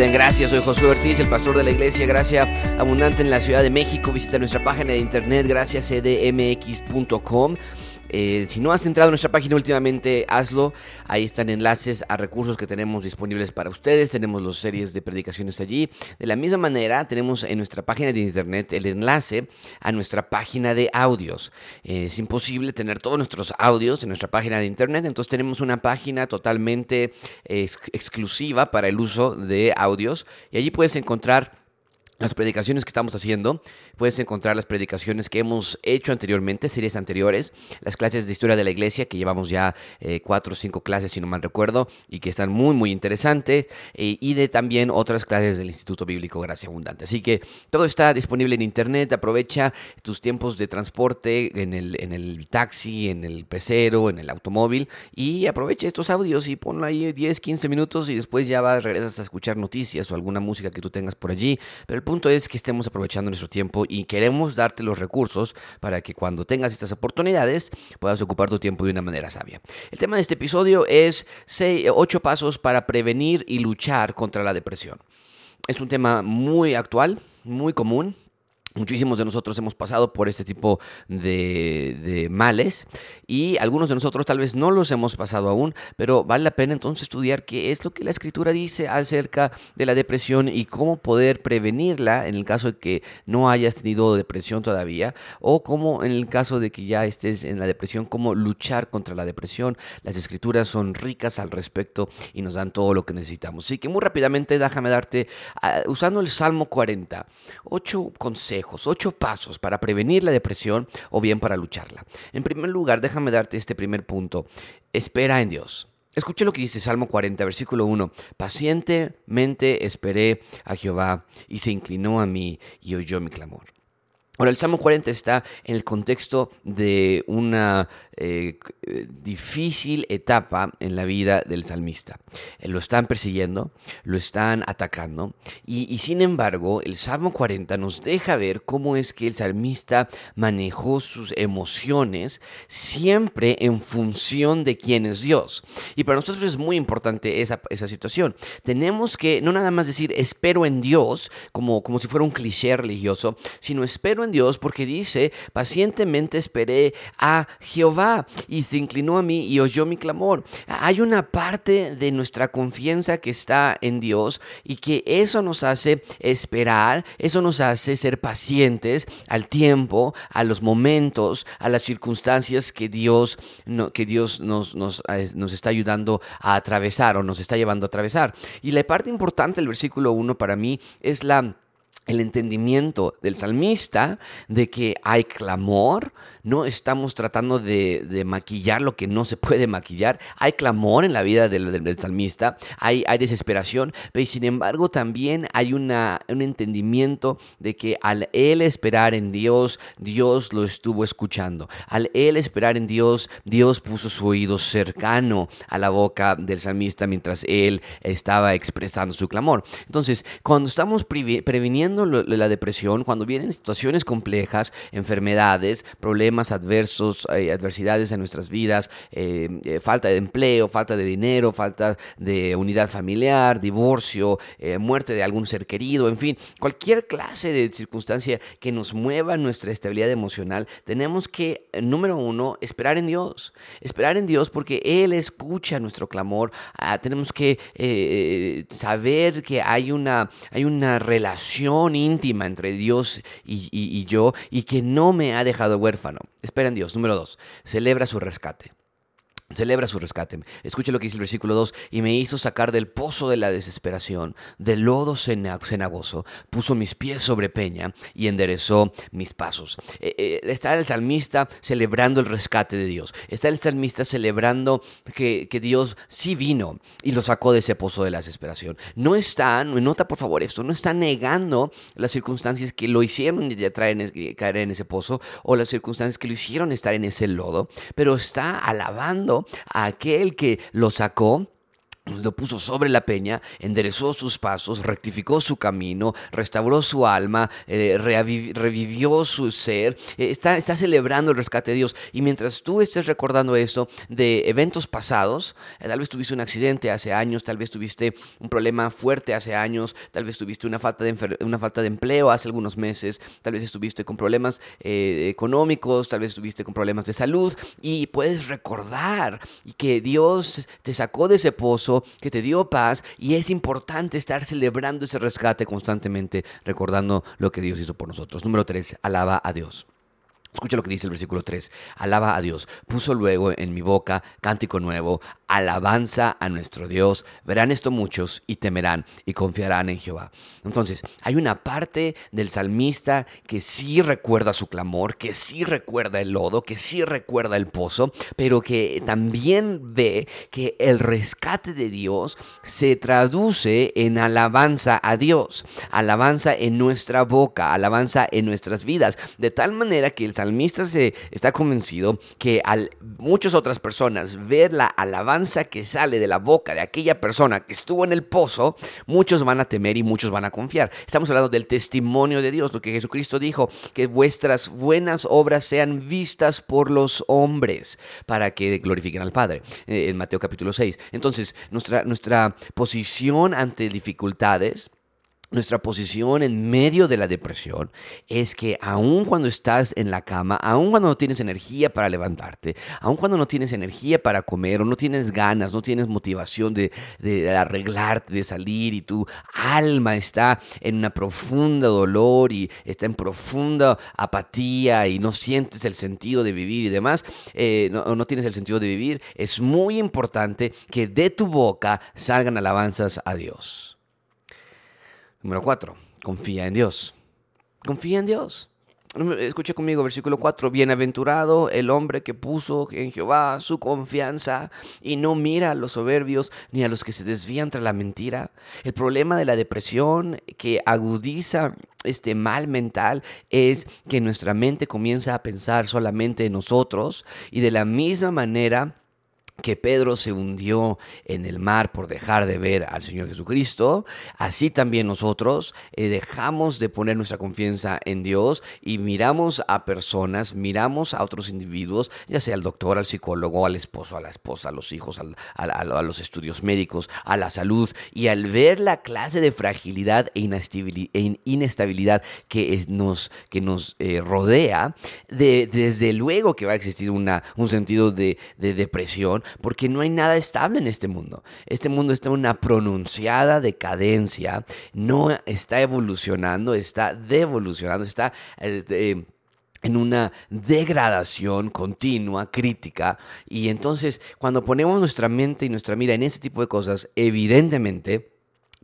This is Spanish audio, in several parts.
Vida en Gracia, soy Josué Ortiz, el pastor de la iglesia Gracia Abundante en la Ciudad de México. Visita nuestra página de internet graciacdmx.com. Eh, si no has entrado en nuestra página últimamente, hazlo. Ahí están enlaces a recursos que tenemos disponibles para ustedes. Tenemos las series de predicaciones allí. De la misma manera, tenemos en nuestra página de internet el enlace a nuestra página de audios. Eh, es imposible tener todos nuestros audios en nuestra página de internet, entonces tenemos una página totalmente exclusiva para el uso de audios y allí puedes encontrar las predicaciones que estamos haciendo. Puedes encontrar las predicaciones que hemos hecho anteriormente, series anteriores, las clases de historia de la iglesia, que llevamos ya eh, cuatro o cinco clases, si no mal recuerdo, y que están muy, muy interesantes, eh, y de también otras clases del Instituto Bíblico Gracia Abundante. Así que todo está disponible en Internet. Aprovecha tus tiempos de transporte en el, en el taxi, en el pecero, en el automóvil, y aprovecha estos audios y ponlo ahí 10, 15 minutos y después ya vas, regresas a escuchar noticias o alguna música que tú tengas por allí. Pero el punto es que estemos aprovechando nuestro tiempo y queremos darte los recursos para que cuando tengas estas oportunidades puedas ocupar tu tiempo de una manera sabia. El tema de este episodio es 8 pasos para prevenir y luchar contra la depresión. Es un tema muy actual, muy común, Muchísimos de nosotros hemos pasado por este tipo de, males y algunos de nosotros tal vez no los hemos pasado aún, pero vale la pena entonces estudiar qué es lo que la escritura dice acerca de la depresión y cómo poder prevenirla en el caso de que no hayas tenido depresión todavía o cómo en el caso de que ya estés en la depresión, cómo luchar contra la depresión. Las escrituras son ricas al respecto y nos dan todo lo que necesitamos. Así que muy rápidamente déjame darte, ah, usando el Salmo 40, ocho consejos ocho pasos para prevenir la depresión o bien para lucharla. En primer lugar, déjame darte este primer punto. Espera en Dios. Escuche lo que dice Salmo 40, versículo 1. Pacientemente esperé a Jehová y se inclinó a mí y oyó mi clamor. Ahora, el Salmo 40 está en el contexto de una eh, difícil etapa en la vida del salmista. Eh, lo están persiguiendo, lo están atacando y, sin embargo el Salmo 40 nos deja ver cómo es que el salmista manejó sus emociones siempre en función de quién es Dios. Y para nosotros es muy importante esa, situación. Tenemos que no nada más decir espero en Dios como, como si fuera un cliché religioso, sino espero en Dios porque dice pacientemente esperé a Jehová y se inclinó a mí y oyó mi clamor. Hay una parte de nuestra confianza que está en Dios y que eso nos hace esperar, eso nos hace ser pacientes al tiempo, a los momentos, a las circunstancias que Dios, que Dios nos, nos, nos está ayudando a atravesar o nos está llevando a atravesar. Y la parte importante del versículo 1 para mí es la el entendimiento del salmista de que hay clamor, no estamos tratando de, maquillar lo que no se puede maquillar, hay clamor en la vida del, salmista, hay, desesperación, pero sin embargo también hay un entendimiento de que al él esperar en Dios, Dios lo estuvo escuchando, al él esperar en Dios, Dios puso su oído cercano a la boca del salmista mientras él estaba expresando su clamor. Entonces, cuando estamos previniendo la depresión, cuando vienen situaciones complejas, enfermedades, problemas adversos, eh, adversidades en nuestras vidas, eh, eh, falta de empleo, falta de dinero, falta de unidad familiar, divorcio, muerte de algún ser querido, en fin, cualquier clase de circunstancia que nos mueva nuestra estabilidad emocional, tenemos que, número uno, esperar en Dios. Esperar en Dios porque Él escucha nuestro clamor. Ah, tenemos que saber que hay una, hay una relación íntima entre Dios y, yo y que no me ha dejado huérfano. Espera en Dios. Número dos, celebra su rescate. Celebra su rescate. Escuche lo que dice el versículo 2. Y me hizo sacar del pozo de la desesperación, del lodo cenagoso, puso mis pies sobre peña y enderezó mis pasos. Eh, eh, está el salmista celebrando el rescate de Dios. Está el salmista celebrando que, Dios sí vino y lo sacó de ese pozo de la desesperación. No está, nota por favor esto, no está negando las circunstancias que lo hicieron caer en ese pozo o las circunstancias que lo hicieron estar en ese lodo, pero está alabando a aquel que lo sacó lo puso sobre la peña, enderezó sus pasos, rectificó su camino, restauró su alma, eh, revivió su ser, eh, está, está celebrando el rescate de Dios. Y mientras tú estés recordando esto de eventos pasados, eh, tal vez tuviste un accidente hace años, tal vez tuviste un problema fuerte hace años, tal vez tuviste una falta de, una falta de empleo hace algunos meses, tal vez estuviste con problemas económicos, tal vez estuviste con problemas de salud y puedes recordar que Dios te sacó de ese pozo que te dio paz y es importante estar celebrando ese rescate constantemente, recordando lo que Dios hizo por nosotros. Número 3, alaba a Dios. Escucha lo que dice el versículo 3. Alaba a Dios. Puso luego en mi boca cántico nuevo, alabanza a nuestro Dios. Verán esto muchos y temerán y confiarán en Jehová. Entonces, hay una parte del salmista que sí recuerda su clamor, que sí recuerda el lodo, que sí recuerda el pozo, pero que también ve que el rescate de Dios se traduce en alabanza a Dios, alabanza en nuestra boca, alabanza en nuestras vidas, de tal manera que el salmista se está convencido que al muchas otras personas ver la alabanza que sale de la boca de aquella persona que estuvo en el pozo, muchos van a temer y muchos van a confiar. Estamos hablando del testimonio de Dios, lo que Jesucristo dijo, que vuestras buenas obras sean vistas por los hombres para que glorifiquen al Padre, eh, en Mateo capítulo 6. Entonces, nuestra, nuestra posición ante dificultades, nuestra posición en medio de la depresión es que aun cuando estás en la cama, aun cuando no tienes energía para levantarte, aun cuando no tienes energía para comer o no tienes ganas, no tienes motivación de, arreglarte, de salir y tu alma está en una profunda dolor y está en profunda apatía y no sientes el sentido de vivir y demás, eh, no tienes el sentido de vivir, es muy importante que de tu boca salgan alabanzas a Dios. Número 4. Confía en Dios. Confía en Dios. Escuche conmigo, versículo 4. Bienaventurado el hombre que puso en Jehová su confianza y no mira a los soberbios ni a los que se desvían tras la mentira. El problema de la depresión que agudiza este mal mental es que nuestra mente comienza a pensar solamente en nosotros y de la misma manera que Pedro se hundió en el mar por dejar de ver al Señor Jesucristo, así también nosotros eh, dejamos de poner nuestra confianza en Dios y miramos a personas, miramos a otros individuos, ya sea al doctor, al psicólogo, al esposo, a la esposa, a los hijos, a, los estudios médicos, a la salud, y al ver la clase de fragilidad e, e inestabilidad que nos, eh, rodea, desde luego que va a existir un sentido de depresión, porque no hay nada estable en este mundo. Este mundo está en una pronunciada decadencia, no está evolucionando, está devolucionando, está... Eh, en una degradación continua, crítica, y entonces cuando ponemos nuestra mente y nuestra mira en ese tipo de cosas, evidentemente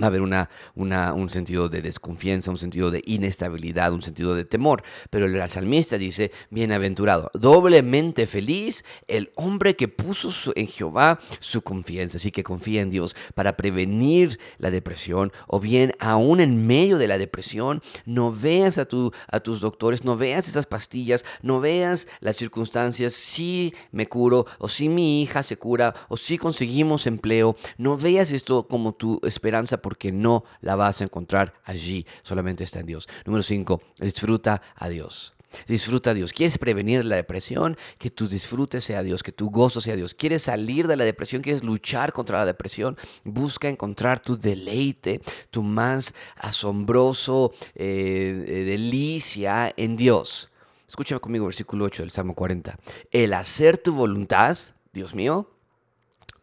va a haber una, un sentido de desconfianza, un sentido de inestabilidad, un sentido de temor. Pero el salmista dice, bienaventurado, doblemente feliz el hombre que puso en Jehová su confianza, así que confía en Dios para prevenir la depresión o bien aún en medio de la depresión, no veas a, tu, a tus doctores, no veas esas pastillas, no veas las circunstancias, si me curo o si mi hija se cura o si conseguimos empleo, no veas esto como tu esperanza porque no la vas a encontrar allí, solamente está en Dios. Número 5, disfruta a Dios. Disfruta a Dios. ¿Quieres prevenir la depresión? Que tu disfrute sea Dios, que tu gozo sea Dios. ¿Quieres salir de la depresión? ¿Quieres luchar contra la depresión? Busca encontrar tu deleite, tu más asombroso eh, eh, delicia en Dios. Escúchame conmigo, versículo 8 del Salmo 40. El hacer tu voluntad, Dios mío,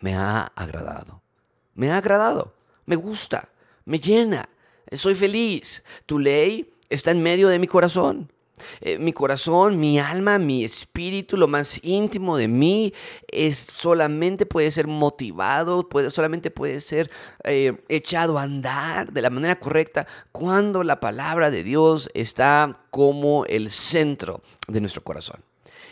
me ha agradado. Me ha agradado me gusta, me llena, soy feliz. Tu ley está en medio de mi corazón. Eh, mi corazón, mi alma, mi espíritu, lo más íntimo de mí, es solamente puede ser motivado, puede, solamente puede ser eh, echado a andar de la manera correcta cuando la palabra de Dios está como el centro de nuestro corazón.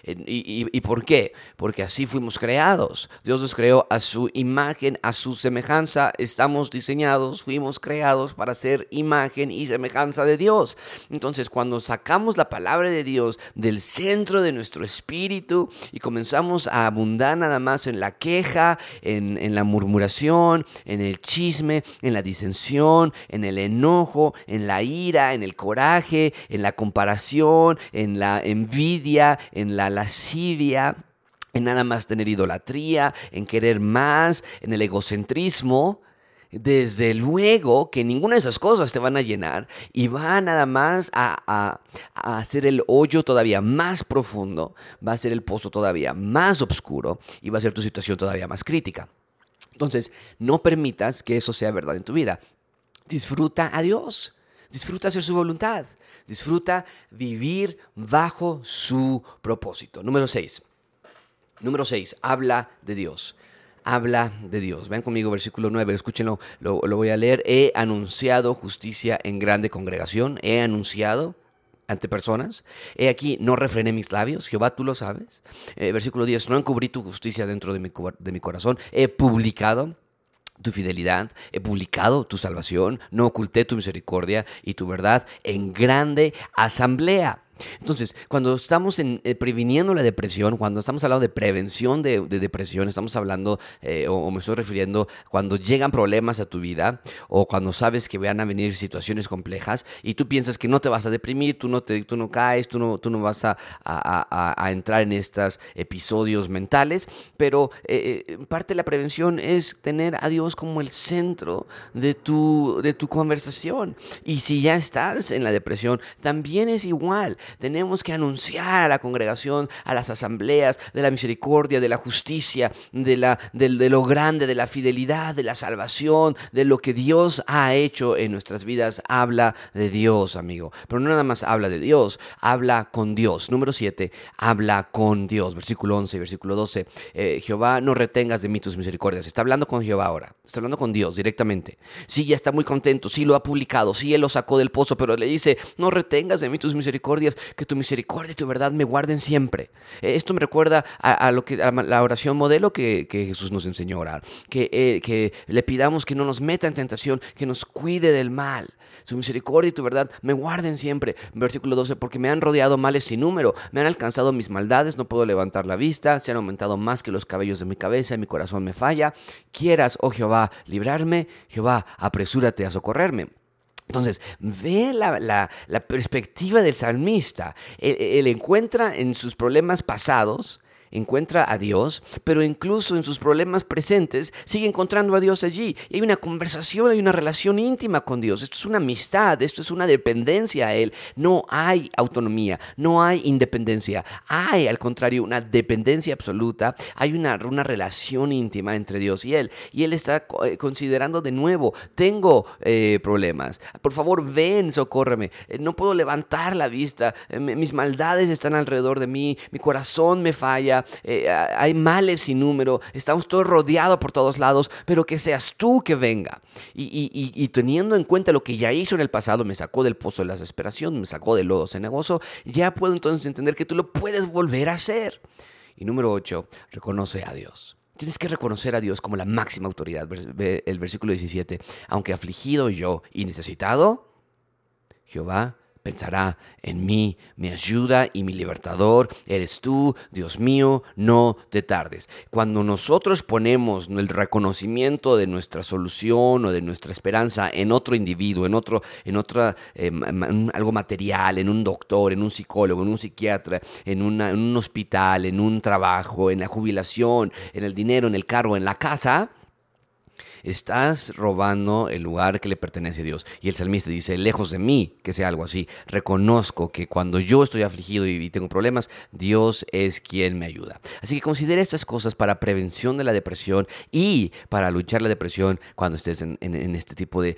¿Y, por qué? Porque así fuimos creados. Dios nos creó a su imagen, a su semejanza. Estamos diseñados, fuimos creados para ser imagen y semejanza de Dios. Entonces, cuando sacamos la palabra de Dios del centro de nuestro espíritu y comenzamos a abundar nada más en la queja, en, en la murmuración, en el chisme, en la disensión, en el enojo, en la ira, en el coraje, en la comparación, en la envidia, en la lascivia, en nada más tener idolatría, en querer más, en el egocentrismo, desde luego que ninguna de esas cosas te van a llenar y va nada más a, hacer el hoyo todavía más profundo, va a ser el pozo todavía más oscuro y va a ser tu situación todavía más crítica. Entonces, no permitas que eso sea verdad en tu vida. Disfruta a Dios. Disfruta hacer su voluntad. Disfruta vivir bajo su propósito. Número 6. Número 6. Habla de Dios. Habla de Dios. Vean conmigo versículo 9, escúchenlo, lo, voy a leer. He anunciado justicia en grande congregación. He anunciado ante personas. He aquí, no refrené mis labios, Jehová, tú lo sabes. Eh, versículo 10, no encubrí tu justicia dentro de mi, de mi corazón. He publicado tu fidelidad, he publicado tu salvación, no oculté tu misericordia y tu verdad en grande asamblea. Entonces, cuando estamos en, eh, previniendo la depresión, cuando estamos hablando de prevención de, depresión, estamos hablando, eh, o, me estoy refiriendo, cuando llegan problemas a tu vida, o cuando sabes que van a venir situaciones complejas y tú piensas que no te vas a deprimir, tú no, te, tú no caes, tú no, tú no vas a, entrar en estos episodios mentales, pero eh, parte de la prevención es tener a Dios como el centro de tu, de tu conversación. Y si ya estás en la depresión, también es igual tenemos que anunciar a la congregación, a las asambleas, de la misericordia, de la justicia, de, la, de, lo grande, de la fidelidad, de la salvación, de lo que Dios ha hecho en nuestras vidas. Habla de Dios, amigo. Pero no nada más habla de Dios, habla con Dios. Número 7, habla con Dios. Versículo 11 versículo 12. Eh, Jehová, no retengas de mí tus misericordias. Está hablando con Jehová ahora. Está hablando con Dios directamente. Sí, ya está muy contento. Sí, lo ha publicado. Sí, él lo sacó del pozo, pero le dice, no retengas de mí tus misericordias que tu misericordia y tu verdad me guarden siempre. Esto me recuerda a, lo que, la oración modelo que, Jesús nos enseñó a orar, que, eh, que le pidamos que no nos meta en tentación, que nos cuide del mal. Su misericordia y tu verdad me guarden siempre. Versículo 12, porque me han rodeado males sin número, me han alcanzado mis maldades, no puedo levantar la vista, se han aumentado más que los cabellos de mi cabeza, y mi corazón me falla. Quieras, oh Jehová, librarme, Jehová, apresúrate a socorrerme. Entonces, ve la, perspectiva del salmista. él, encuentra en sus problemas pasados encuentra a Dios, pero incluso en sus problemas presentes sigue encontrando a Dios allí. Y hay una conversación, hay una relación íntima con Dios. Esto es una amistad, esto es una dependencia a Él. No hay autonomía, no hay independencia. Hay, al contrario, una dependencia absoluta. Hay una, relación íntima entre Dios y Él. Y Él está eh, considerando de nuevo, tengo eh, problemas. Por favor, ven, socórreme. Eh, no puedo levantar la vista. mis maldades están alrededor de mí. Mi corazón me falla. Eh, hay males sin número, estamos todos rodeados por todos lados, pero que seas tú que venga. Y, teniendo en cuenta lo que ya hizo en el pasado, me sacó del pozo de la desesperación, me sacó del lodo cenagoso, ya puedo entonces entender que tú lo puedes volver a hacer. Y número 8, reconoce a Dios. Tienes que reconocer a Dios como la máxima autoridad. El versículo 17, aunque afligido yo y necesitado, Jehová pensará en mí, mi ayuda y mi libertador, eres tú, Dios mío, no te tardes. Cuando nosotros ponemos el reconocimiento de nuestra solución o de nuestra esperanza en otro individuo, en otro, en otra, em, algo material, en un doctor, en un psicólogo, en un psiquiatra, en, en un hospital, en un trabajo, en la jubilación, en el dinero, en el carro, en la casa, estás robando el lugar que le pertenece a Dios. Y el salmista dice, lejos de mí que sea algo así. Reconozco que cuando yo estoy afligido y tengo problemas, Dios es quien me ayuda. Así que considera estas cosas para prevención de la depresión y para luchar la depresión cuando estés en, este tipo de,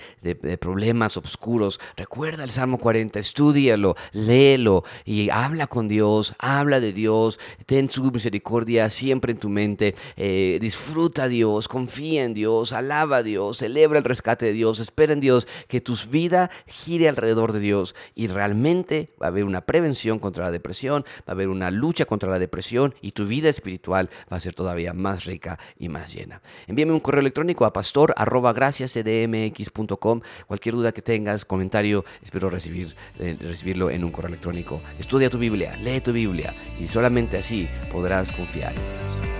problemas oscuros. Recuerda el Salmo 40, estudialo, léelo y habla con Dios, habla de Dios, ten su misericordia siempre en tu mente, eh, disfruta a Dios, confía en Dios, alá a Dios, celebra el rescate de Dios, espera en Dios, que tu vida gire alrededor de Dios y realmente va a haber una prevención contra la depresión, va a haber una lucha contra la depresión y tu vida espiritual va a ser todavía más rica y más llena. Envíame un correo electrónico a pastor Cualquier duda que tengas, comentario, espero recibir, eh, recibirlo en un correo electrónico. Estudia tu Biblia, lee tu Biblia y solamente así podrás confiar en Dios.